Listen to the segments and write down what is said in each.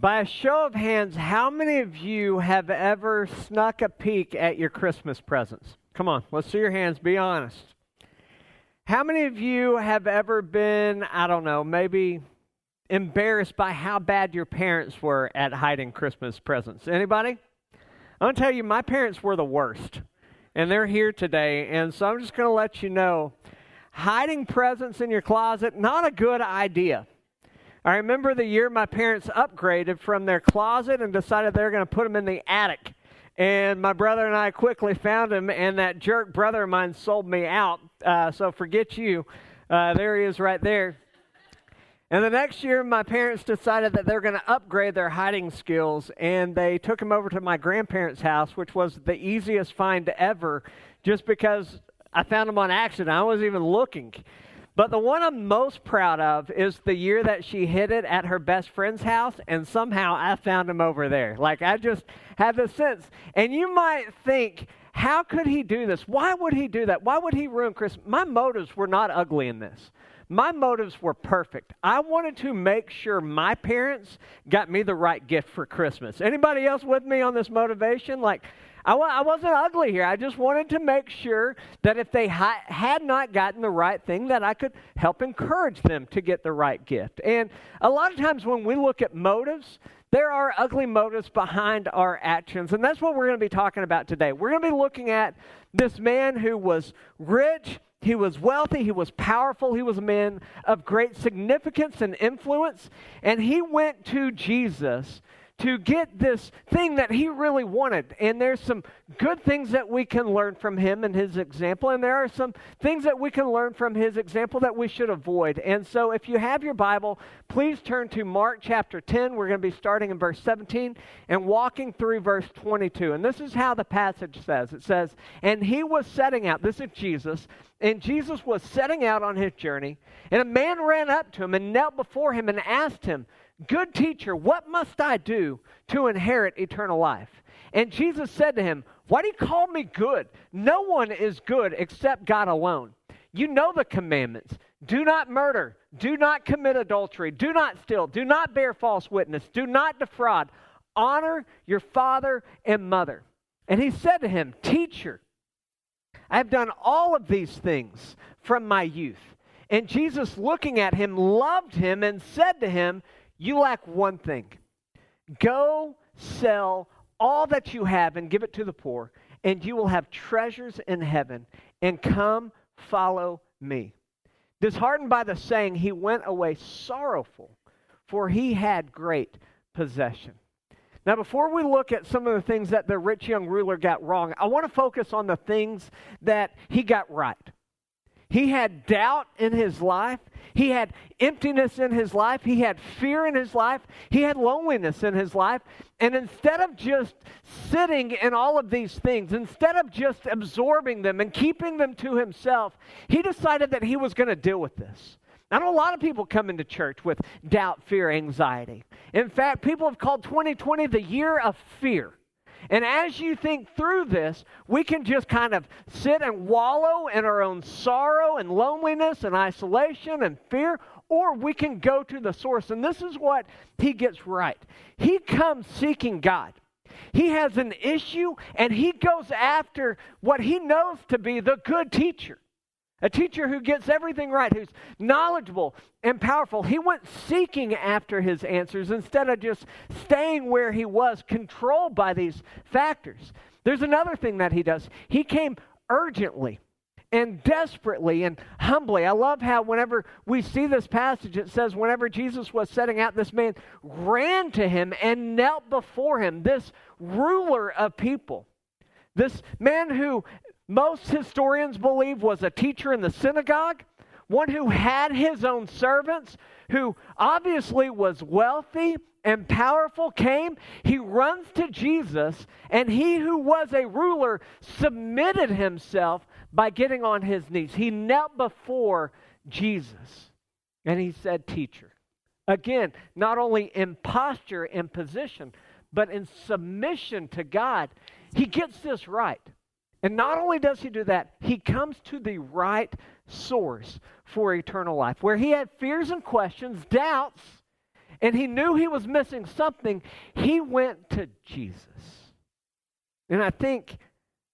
By a show of hands, how many of you have ever snuck a peek at your Christmas presents? Come on, let's see your hands. Be honest. How many of you have ever been, I don't know, maybe embarrassed by how bad your parents were at hiding Christmas presents? Anybody? I'm going to tell you, my parents were the worst. And they're here today. And so I'm just going to let you know hiding presents in your closet, not a good idea. I remember the year my parents upgraded from their closet and decided they were going to put them in the attic. And my brother and I quickly found him, and that jerk brother of mine sold me out. Uh, so forget you. Uh, there he is right there. And the next year, my parents decided that they're going to upgrade their hiding skills, and they took him over to my grandparents' house, which was the easiest find ever, just because I found him on accident. I wasn't even looking. But the one I'm most proud of is the year that she hid it at her best friend's house, and somehow I found him over there. Like, I just had the sense. And you might think, how could he do this? Why would he do that? Why would he ruin Christmas? My motives were not ugly in this. My motives were perfect. I wanted to make sure my parents got me the right gift for Christmas. Anybody else with me on this motivation? Like, I, I wasn't ugly here. I just wanted to make sure that if they ha- had not gotten the right thing, that I could help encourage them to get the right gift. And a lot of times when we look at motives, there are ugly motives behind our actions. And that's what we're going to be talking about today. We're going to be looking at this man who was rich, he was wealthy, he was powerful, he was a man of great significance and influence. And he went to Jesus to get this thing that he really wanted. And there's some good things that we can learn from him and his example, and there are some things that we can learn from his example that we should avoid. And so, if you have your Bible, please turn to Mark chapter 10. We're going to be starting in verse 17 and walking through verse 22. And this is how the passage says it says, And he was setting out, this is Jesus, and Jesus was setting out on his journey, and a man ran up to him and knelt before him and asked him, Good teacher, what must I do to inherit eternal life? And Jesus said to him, Why do you call me good? No one is good except God alone. You know the commandments do not murder, do not commit adultery, do not steal, do not bear false witness, do not defraud, honor your father and mother. And he said to him, Teacher, I have done all of these things from my youth. And Jesus, looking at him, loved him and said to him, you lack one thing. Go sell all that you have and give it to the poor, and you will have treasures in heaven. And come, follow me. Disheartened by the saying, he went away sorrowful, for he had great possession. Now, before we look at some of the things that the rich young ruler got wrong, I want to focus on the things that he got right. He had doubt in his life. He had emptiness in his life. He had fear in his life. He had loneliness in his life. And instead of just sitting in all of these things, instead of just absorbing them and keeping them to himself, he decided that he was going to deal with this. I know a lot of people come into church with doubt, fear, anxiety. In fact, people have called 2020 the year of fear. And as you think through this, we can just kind of sit and wallow in our own sorrow and loneliness and isolation and fear, or we can go to the source. And this is what he gets right. He comes seeking God. He has an issue and he goes after what he knows to be the good teacher. A teacher who gets everything right, who's knowledgeable and powerful. He went seeking after his answers instead of just staying where he was, controlled by these factors. There's another thing that he does. He came urgently and desperately and humbly. I love how whenever we see this passage, it says, whenever Jesus was setting out, this man ran to him and knelt before him, this ruler of people. This man who most historians believe was a teacher in the synagogue, one who had his own servants, who obviously was wealthy and powerful, came. He runs to Jesus, and he who was a ruler submitted himself by getting on his knees. He knelt before Jesus, and he said, Teacher. Again, not only in posture and position, but in submission to God. He gets this right. And not only does he do that, he comes to the right source for eternal life. Where he had fears and questions, doubts, and he knew he was missing something, he went to Jesus. And I think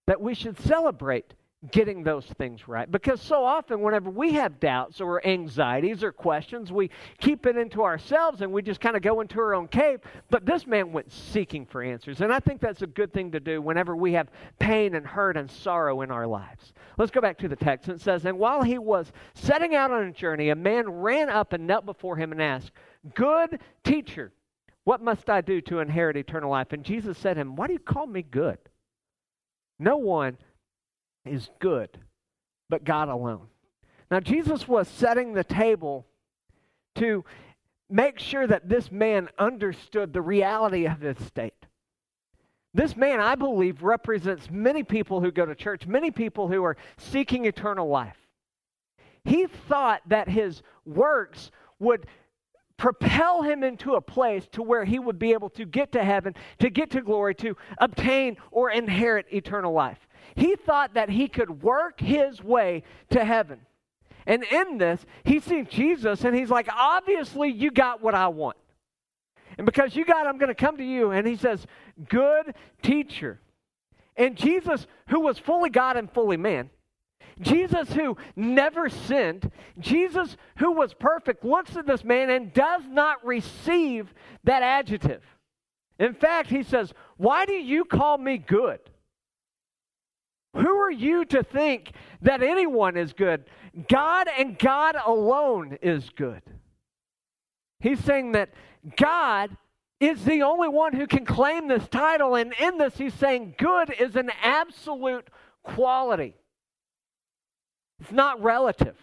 that we should celebrate getting those things right. Because so often, whenever we have doubts or anxieties or questions, we keep it into ourselves and we just kind of go into our own cave. But this man went seeking for answers. And I think that's a good thing to do whenever we have pain and hurt and sorrow in our lives. Let's go back to the text. It says, And while he was setting out on a journey, a man ran up and knelt before him and asked, Good teacher, what must I do to inherit eternal life? And Jesus said to him, Why do you call me good? No one is good, but God alone. Now, Jesus was setting the table to make sure that this man understood the reality of his state. This man, I believe, represents many people who go to church, many people who are seeking eternal life. He thought that his works would propel him into a place to where he would be able to get to heaven, to get to glory, to obtain or inherit eternal life. He thought that he could work his way to heaven. And in this, he sees Jesus and he's like, obviously, you got what I want. And because you got I'm going to come to you. And he says, Good teacher. And Jesus, who was fully God and fully man, Jesus, who never sinned, Jesus, who was perfect, looks at this man and does not receive that adjective. In fact, he says, Why do you call me good? Who are you to think that anyone is good? God and God alone is good. He's saying that God is the only one who can claim this title, and in this, he's saying good is an absolute quality, it's not relative.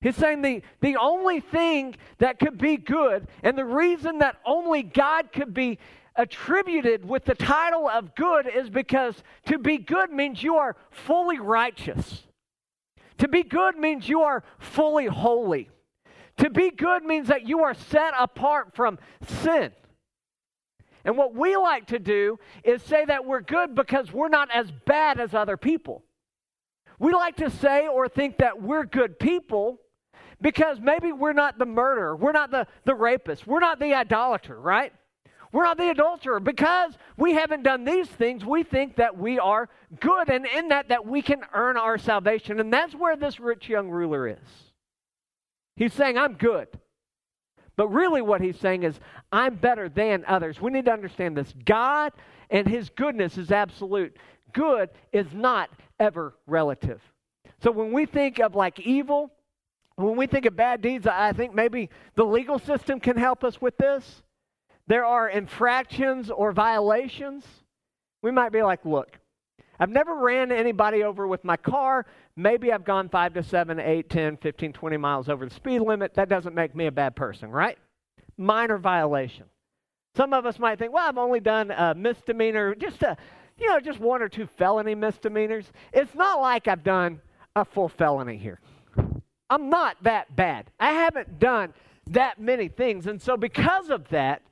He's saying the, the only thing that could be good, and the reason that only God could be attributed with the title of good is because to be good means you are fully righteous. To be good means you are fully holy. To be good means that you are set apart from sin. And what we like to do is say that we're good because we're not as bad as other people. We like to say or think that we're good people because maybe we're not the murderer, we're not the, the rapist, we're not the idolater, right? We're not the adulterer. Because we haven't done these things, we think that we are good, and in that, that we can earn our salvation. And that's where this rich young ruler is. He's saying, I'm good. But really, what he's saying is, I'm better than others. We need to understand this. God and his goodness is absolute. Good is not ever relative. So when we think of like evil, when we think of bad deeds, I think maybe the legal system can help us with this there are infractions or violations, we might be like, look, I've never ran anybody over with my car. Maybe I've gone 5 to 7, 8, 10, 15, 20 miles over the speed limit. That doesn't make me a bad person, right? Minor violation. Some of us might think, well, I've only done a misdemeanor, just a, you know, just one or two felony misdemeanors. It's not like I've done a full felony here. I'm not that bad. I haven't done that many things. And so, because of that,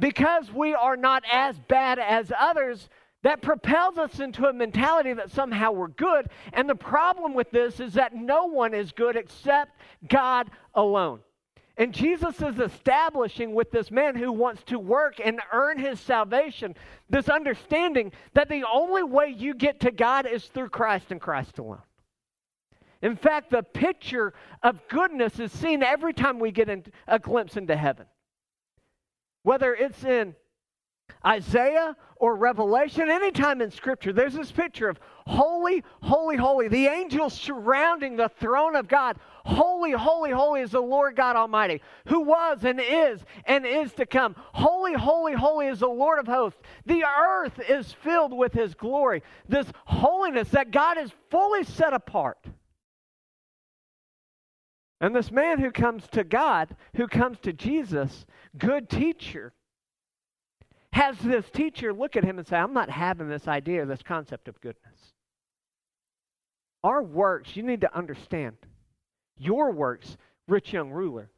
because we are not as bad as others, that propels us into a mentality that somehow we're good. And the problem with this is that no one is good except God alone. And Jesus is establishing with this man who wants to work and earn his salvation this understanding that the only way you get to God is through Christ and Christ alone. In fact, the picture of goodness is seen every time we get a glimpse into heaven. Whether it's in Isaiah or Revelation, anytime in Scripture, there's this picture of holy, holy, holy, the angels surrounding the throne of God. Holy, holy, holy is the Lord God Almighty, who was and is and is to come. Holy, holy, holy is the Lord of hosts. The earth is filled with his glory. This holiness that God is fully set apart. And this man who comes to God, who comes to Jesus, good teacher, has this teacher look at him and say, I'm not having this idea, this concept of goodness. Our works, you need to understand, your works, rich young ruler,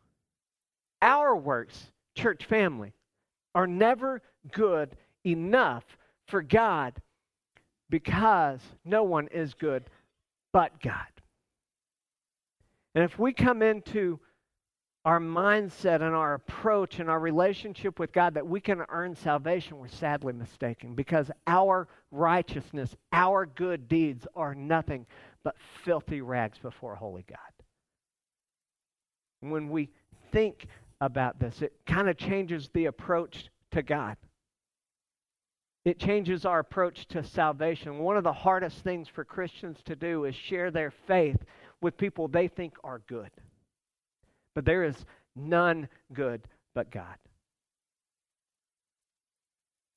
our works, church family, are never good enough for God because no one is good but God. And if we come into our mindset and our approach and our relationship with God that we can earn salvation, we're sadly mistaken because our righteousness, our good deeds are nothing but filthy rags before holy God. When we think about this, it kind of changes the approach to God. It changes our approach to salvation. One of the hardest things for Christians to do is share their faith with people they think are good. But there is none good but God.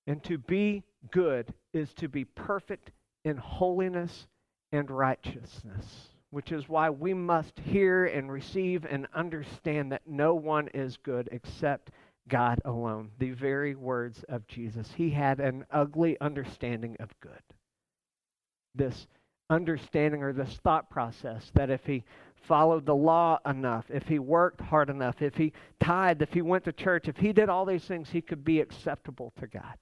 And to be good is to be perfect in holiness and righteousness, which is why we must hear and receive and understand that no one is good except God alone. The very words of Jesus. He had an ugly understanding of good. This understanding or this thought process that if he followed the law enough, if he worked hard enough, if he tithed, if he went to church, if he did all these things, he could be acceptable to God.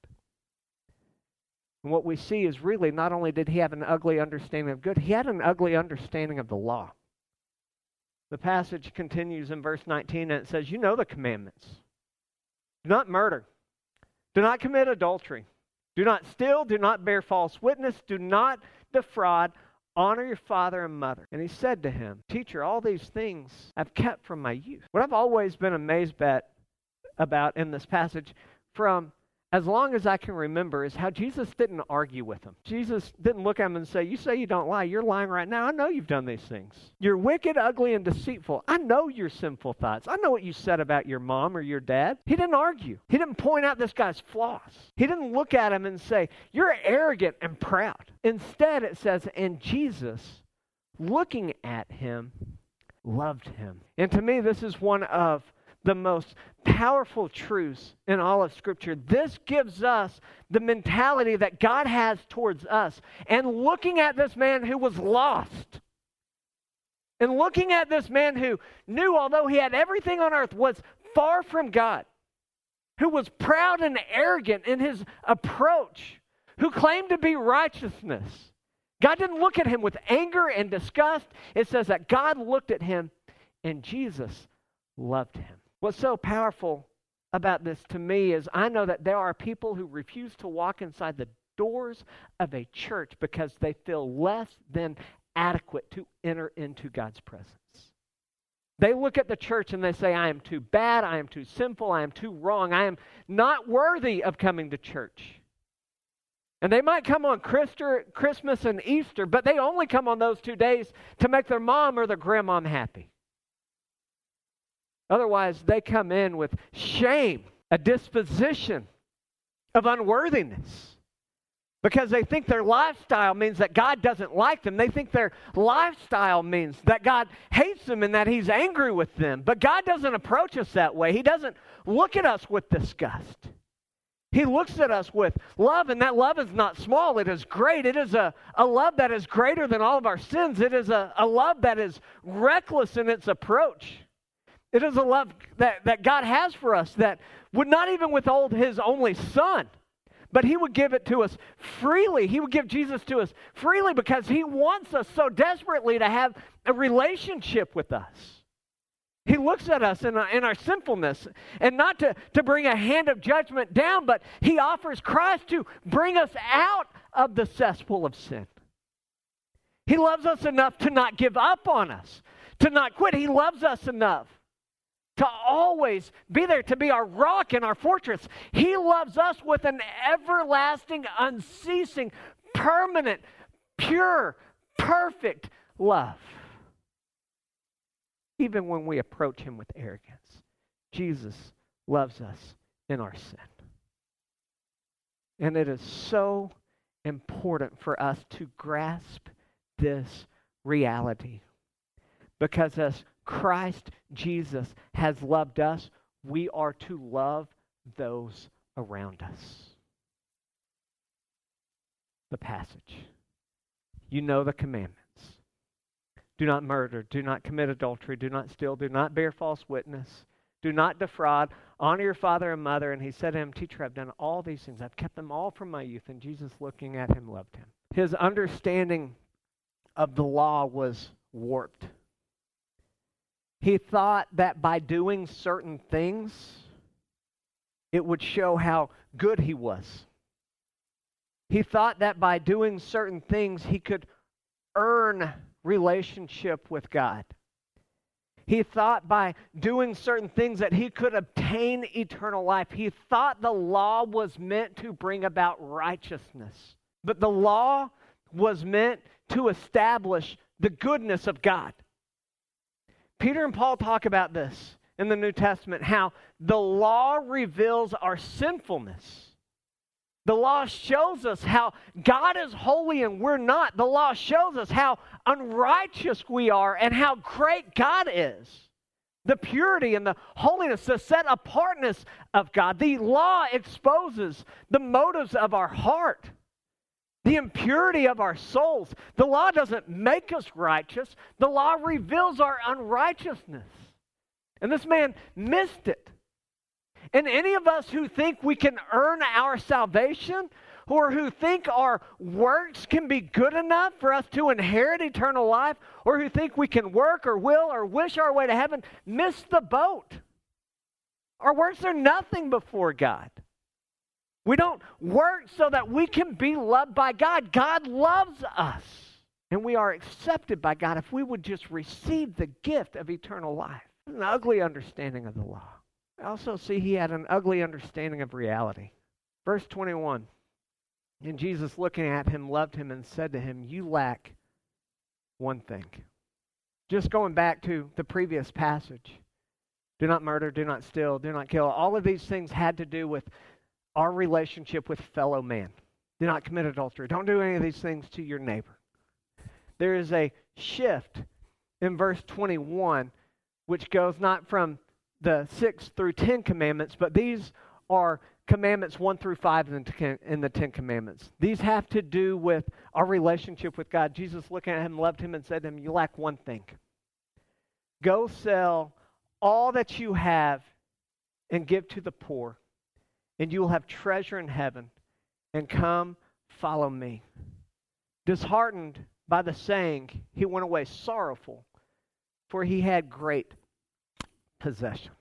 And what we see is really not only did he have an ugly understanding of good, he had an ugly understanding of the law. The passage continues in verse 19 and it says, You know the commandments. Do not murder. Do not commit adultery. Do not steal. Do not bear false witness. Do not defraud. Honor your father and mother. And he said to him, Teacher, all these things I've kept from my youth. What I've always been amazed at, about in this passage from as long as I can remember, is how Jesus didn't argue with them. Jesus didn't look at them and say, You say you don't lie. You're lying right now. I know you've done these things. You're wicked, ugly, and deceitful. I know your sinful thoughts. I know what you said about your mom or your dad. He didn't argue. He didn't point out this guy's flaws. He didn't look at him and say, You're arrogant and proud. Instead, it says, And Jesus, looking at him, loved him. And to me, this is one of the most powerful truths in all of Scripture. This gives us the mentality that God has towards us. And looking at this man who was lost, and looking at this man who knew, although he had everything on earth, was far from God, who was proud and arrogant in his approach, who claimed to be righteousness. God didn't look at him with anger and disgust. It says that God looked at him and Jesus loved him. What's so powerful about this to me is I know that there are people who refuse to walk inside the doors of a church because they feel less than adequate to enter into God's presence. They look at the church and they say, I am too bad, I am too sinful, I am too wrong, I am not worthy of coming to church. And they might come on Christmas and Easter, but they only come on those two days to make their mom or their grandmom happy. Otherwise, they come in with shame, a disposition of unworthiness. Because they think their lifestyle means that God doesn't like them. They think their lifestyle means that God hates them and that He's angry with them. But God doesn't approach us that way. He doesn't look at us with disgust. He looks at us with love, and that love is not small. It is great. It is a, a love that is greater than all of our sins. It is a, a love that is reckless in its approach. It is a love that, that God has for us that would not even withhold his only son, but he would give it to us freely. He would give Jesus to us freely because he wants us so desperately to have a relationship with us. He looks at us in, in our sinfulness and not to, to bring a hand of judgment down, but he offers Christ to bring us out of the cesspool of sin. He loves us enough to not give up on us, to not quit. He loves us enough to always be there, to be our rock and our fortress. He loves us with an everlasting, unceasing, permanent, pure, perfect love. Even when we approach Him with arrogance, Jesus loves us in our sin. And it is so important for us to grasp this reality. Because as Christ Jesus has loved us, we are to love those around us. The passage. You know the commandments. Do not murder. Do not commit adultery. Do not steal. Do not bear false witness. Do not defraud. Honor your father and mother. And he said to him, Teacher, I've done all these things. I've kept them all from my youth. And Jesus, looking at him, loved him. His understanding of the law was warped He thought that by doing certain things, it would show how good he was. He thought that by doing certain things, he could earn relationship with God. He thought by doing certain things that he could obtain eternal life. He thought the law was meant to bring about righteousness. But the law was meant to establish the goodness of God. Peter and Paul talk about this in the New Testament how the law reveals our sinfulness. The law shows us how God is holy and we're not. The law shows us how unrighteous we are and how great God is. The purity and the holiness, the set apartness of God. The law exposes the motives of our heart, the impurity of our souls. The law doesn't make us righteous, the law reveals our unrighteousness. And this man missed it. And any of us who think we can earn our salvation, or who think our works can be good enough for us to inherit eternal life, or who think we can work or will or wish our way to heaven, miss the boat. Our works are nothing before God. We don't work so that we can be loved by God. God loves us. And we are accepted by God if we would just receive the gift of eternal life. An ugly understanding of the law. I also see he had an ugly understanding of reality. Verse 21 And Jesus, looking at him, loved him and said to him, You lack one thing. Just going back to the previous passage do not murder, do not steal, do not kill. All of these things had to do with our relationship with fellow man. Do not commit adultery. Don't do any of these things to your neighbor. There is a shift in verse 21 which goes not from the six through ten commandments, but these are commandments one through five in the, in the Ten Commandments. These have to do with our relationship with God. Jesus, looking at him, loved him, and said to him, You lack one thing. Go sell all that you have and give to the poor, and you will have treasure in heaven. And come, follow me. Disheartened by the saying, he went away sorrowful, for he had great possession.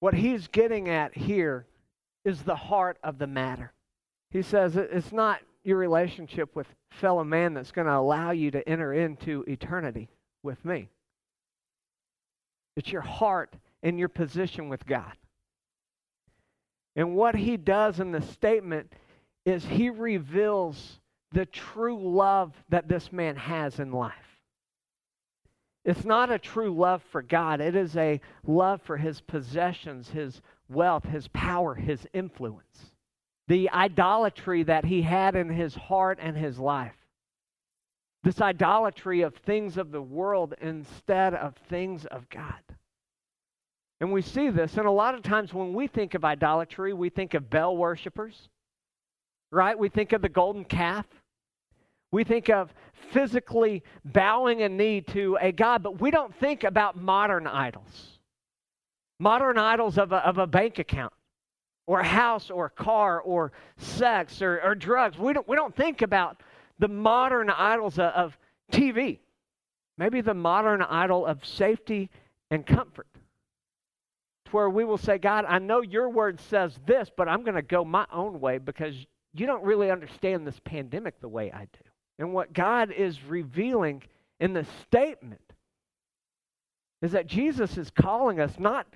What he's getting at here is the heart of the matter. He says it's not your relationship with fellow man that's going to allow you to enter into eternity with me. It's your heart and your position with God. And what he does in the statement is he reveals the true love that this man has in life. It's not a true love for God. It is a love for his possessions, his wealth, his power, his influence. The idolatry that he had in his heart and his life. This idolatry of things of the world instead of things of God. And we see this, and a lot of times when we think of idolatry, we think of Baal worshippers, right? We think of the golden calf. We think of physically bowing a knee to a God, but we don't think about modern idols. Modern idols of a, of a bank account, or a house, or a car, or sex, or, or drugs. We don't, we don't think about the modern idols of, of TV. Maybe the modern idol of safety and comfort. Where we will say, God, I know your word says this, but I'm going to go my own way because you don't really understand this pandemic the way I do. And what God is revealing in the statement is that Jesus is calling us not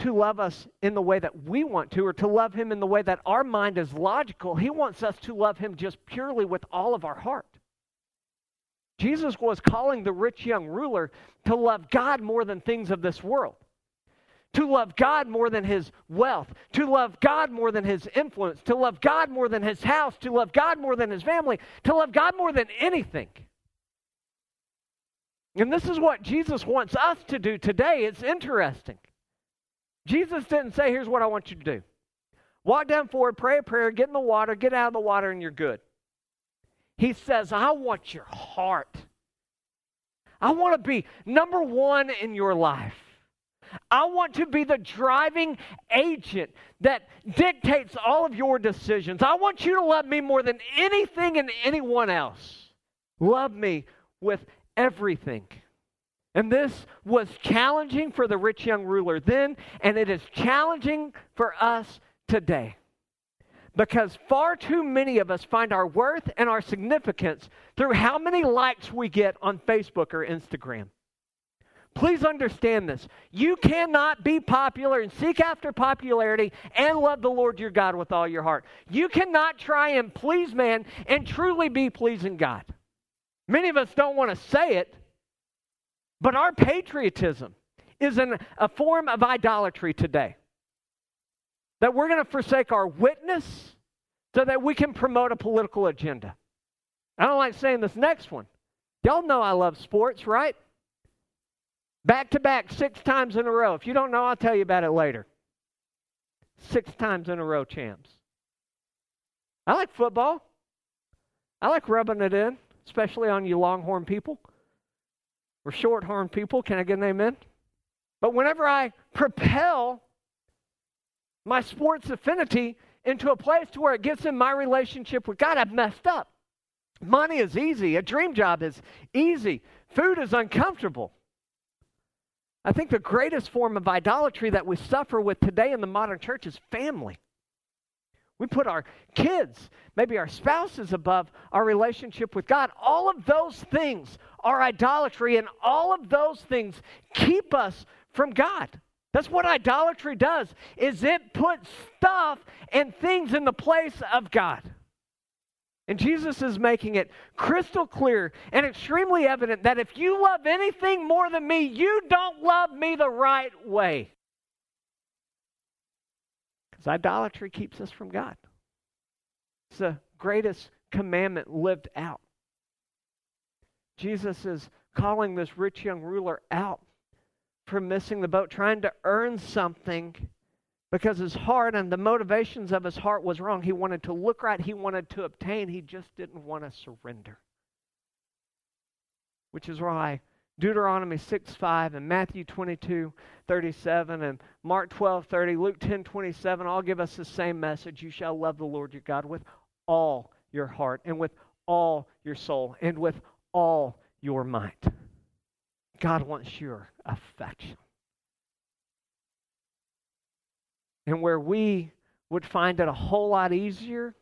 to love us in the way that we want to or to love him in the way that our mind is logical. He wants us to love him just purely with all of our heart. Jesus was calling the rich young ruler to love God more than things of this world to love God more than his wealth, to love God more than his influence, to love God more than his house, to love God more than his family, to love God more than anything. And this is what Jesus wants us to do today. It's interesting. Jesus didn't say, Here's what I want you to do walk down forward, pray a prayer, get in the water, get out of the water, and you're good. He says, I want your heart. I want to be number one in your life. I want to be the driving agent that dictates all of your decisions. I want you to love me more than anything and anyone else. Love me with everything. And this was challenging for the rich young ruler then, and it is challenging for us today. Because far too many of us find our worth and our significance through how many likes we get on Facebook or Instagram. Please understand this. You cannot be popular and seek after popularity and love the Lord your God with all your heart. You cannot try and please man and truly be pleasing God. Many of us don't want to say it, but our patriotism is an, a form of idolatry today. That we're going to forsake our witness so that we can promote a political agenda. I don't like saying this next one. Y'all know I love sports, right? Back to back, six times in a row. If you don't know, I'll tell you about it later. Six times in a row, champs. I like football. I like rubbing it in, especially on you longhorn people or shorthorn people. Can I get an amen? But whenever I propel my sports affinity into a place to where it gets in my relationship with God, I've messed up. Money is easy. A dream job is easy. Food is uncomfortable. I think the greatest form of idolatry that we suffer with today in the modern church is family. We put our kids, maybe our spouses, above our relationship with God. All of those things are idolatry, and all of those things keep us from God. That's what idolatry does, is it puts stuff and things in the place of God. And Jesus is making it crystal clear and extremely evident that if you love anything more than me, you don't love me the right way. Because idolatry keeps us from God. It's the greatest commandment lived out. Jesus is calling this rich young ruler out for missing the boat, trying to earn something because his heart and the motivations of his heart was wrong. He wanted to look right, he wanted to obtain, he just didn't want to surrender. Which is why Deuteronomy 6 5 and Matthew 22 37 and Mark 12 30, Luke 10 27 all give us the same message. You shall love the Lord your God with all your heart and with all your soul and with all your might. God wants your affection. And where we would find it a whole lot easier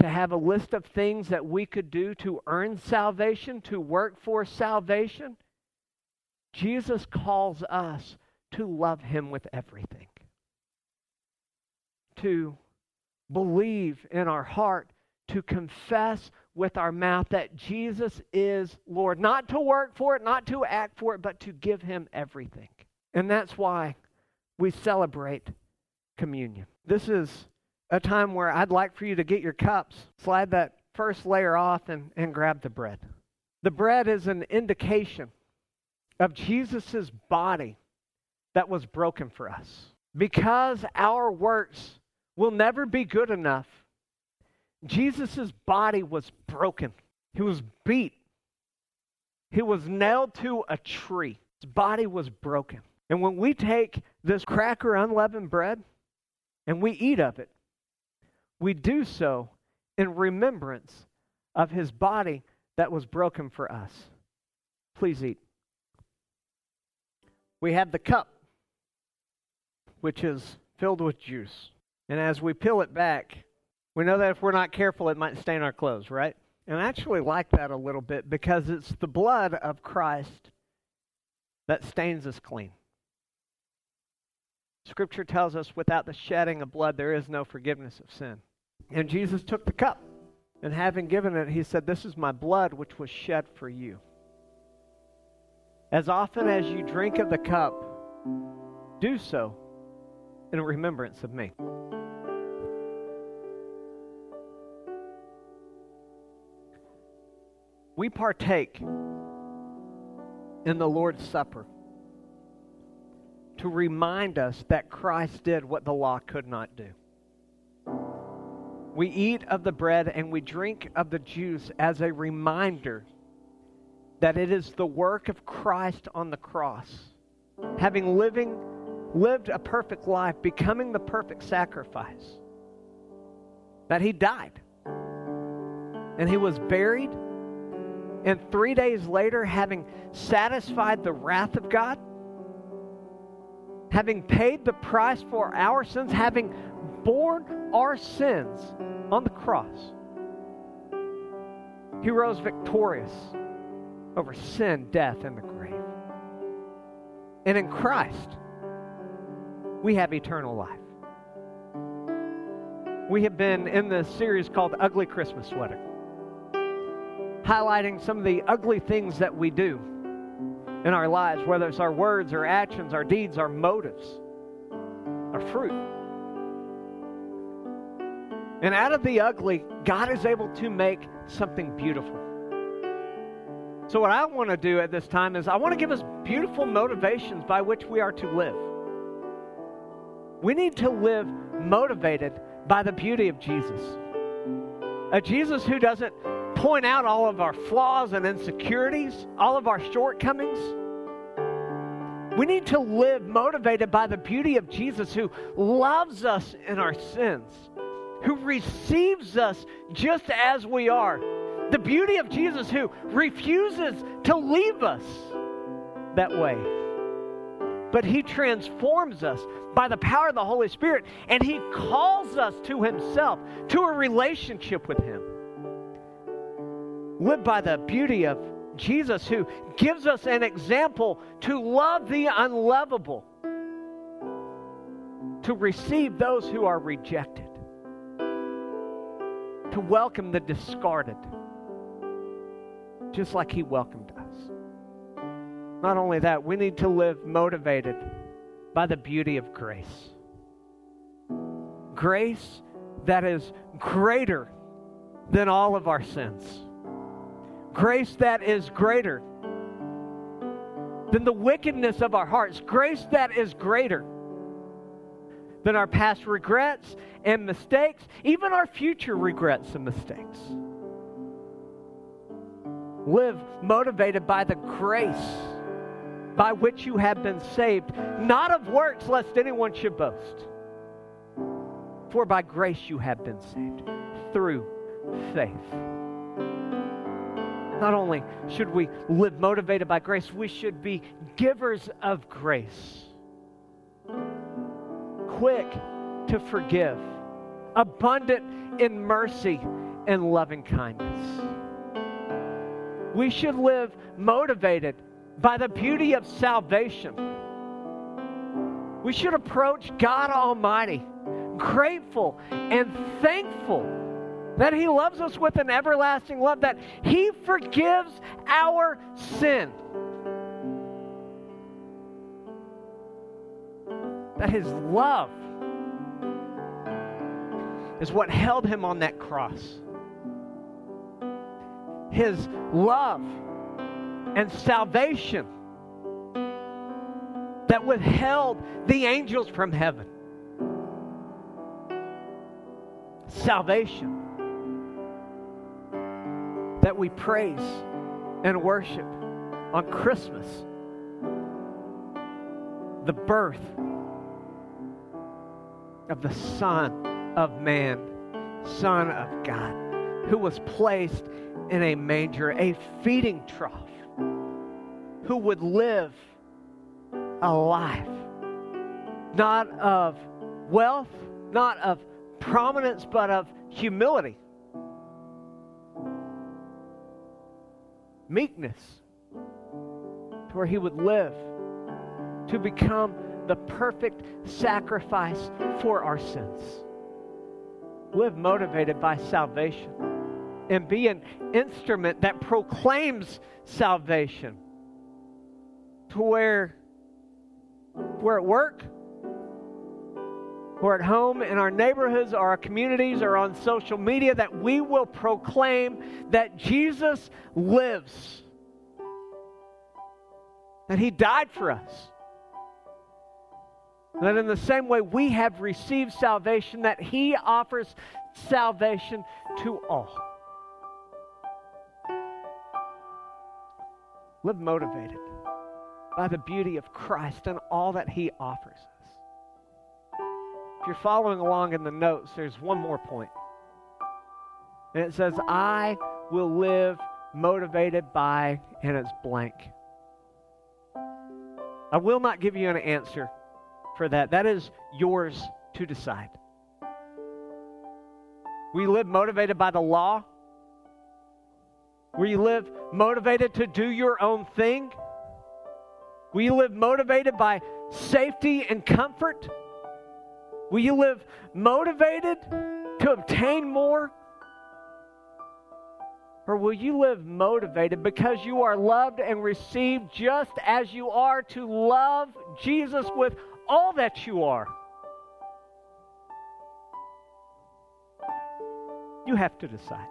to have a list of things that we could do to earn salvation, to work for salvation, Jesus calls us to love Him with everything. To believe in our heart, to confess with our mouth that Jesus is Lord. Not to work for it, not to act for it, but to give Him everything. And that's why we celebrate communion. This is a time where I'd like for you to get your cups, slide that first layer off, and, and grab the bread. The bread is an indication of Jesus' body that was broken for us. Because our works will never be good enough Jesus' body was broken. He was beat. He was nailed to a tree. His body was broken. And when we take this cracker unleavened bread and we eat of it, we do so in remembrance of his body that was broken for us. Please eat. We have the cup, which is filled with juice. And as we peel it back, we know that if we're not careful, it might stain our clothes, right? And I actually like that a little bit because it's the blood of Christ that stains us clean. Scripture tells us without the shedding of blood, there is no forgiveness of sin. And Jesus took the cup, and having given it, he said, This is my blood which was shed for you. As often as you drink of the cup, do so in remembrance of me. we partake in the Lord's Supper to remind us that Christ did what the law could not do. We eat of the bread and we drink of the juice as a reminder that it is the work of Christ on the cross, having living lived a perfect life, becoming the perfect sacrifice, that he died and he was buried And three days later, having satisfied the wrath of God, having paid the price for our sins, having borne our sins on the cross, he rose victorious over sin, death, and the grave. And in Christ, we have eternal life. We have been in this series called Ugly Christmas Sweater, highlighting some of the ugly things that we do in our lives, whether it's our words, our actions, our deeds, our motives, our fruit. And out of the ugly, God is able to make something beautiful. So, what I want to do at this time is I want to give us beautiful motivations by which we are to live. We need to live motivated by the beauty of Jesus. A Jesus who doesn't point out all of our flaws and insecurities, all of our shortcomings. We need to live motivated by the beauty of Jesus who loves us in our sins, who receives us just as we are. The beauty of Jesus who refuses to leave us that way. But he transforms us by the power of the Holy Spirit and he calls us to himself, to a relationship with him. Live by the beauty of Jesus who gives us an example to love the unlovable, to receive those who are rejected, to welcome the discarded, just like He welcomed us. Not only that, we need to live motivated by the beauty of grace. Grace that is greater than all of our sins. Grace that is greater than the wickedness of our hearts. Grace that is greater than our past regrets and mistakes, even our future regrets and mistakes. Live motivated by the grace by which you have been saved, not of works, lest anyone should boast. For by grace you have been saved through faith. Not only should we live motivated by grace, we should be givers of grace. Quick to forgive, abundant in mercy and loving kindness. We should live motivated by the beauty of salvation. We should approach God Almighty grateful and thankful that He loves us with an everlasting love, that He forgives our sin. That His love is what held Him on that cross. His love and salvation that withheld the angels from heaven. Salvation that we praise and worship on Christmas. The birth of the Son of Man, Son of God, who was placed in a manger, a feeding trough who would live a life not of wealth, not of prominence, but of humility, meekness, to where he would live to become the perfect sacrifice for our sins. Live motivated by salvation and be an instrument that proclaims salvation to where we're at work, or at home, in our neighborhoods, or our communities, or on social media, that we will proclaim that Jesus lives, that He died for us. That in the same way we have received salvation, that He offers salvation to all. Live motivated by the beauty of Christ and all that He offers you're following along in the notes, there's one more point. And it says, I will live motivated by, and it's blank. I will not give you an answer for that. That is yours to decide. We live motivated by the law? We live motivated to do your own thing? We live motivated by safety and comfort? Will you live motivated to obtain more? Or will you live motivated because you are loved and received just as you are to love Jesus with all that you are? You have to decide.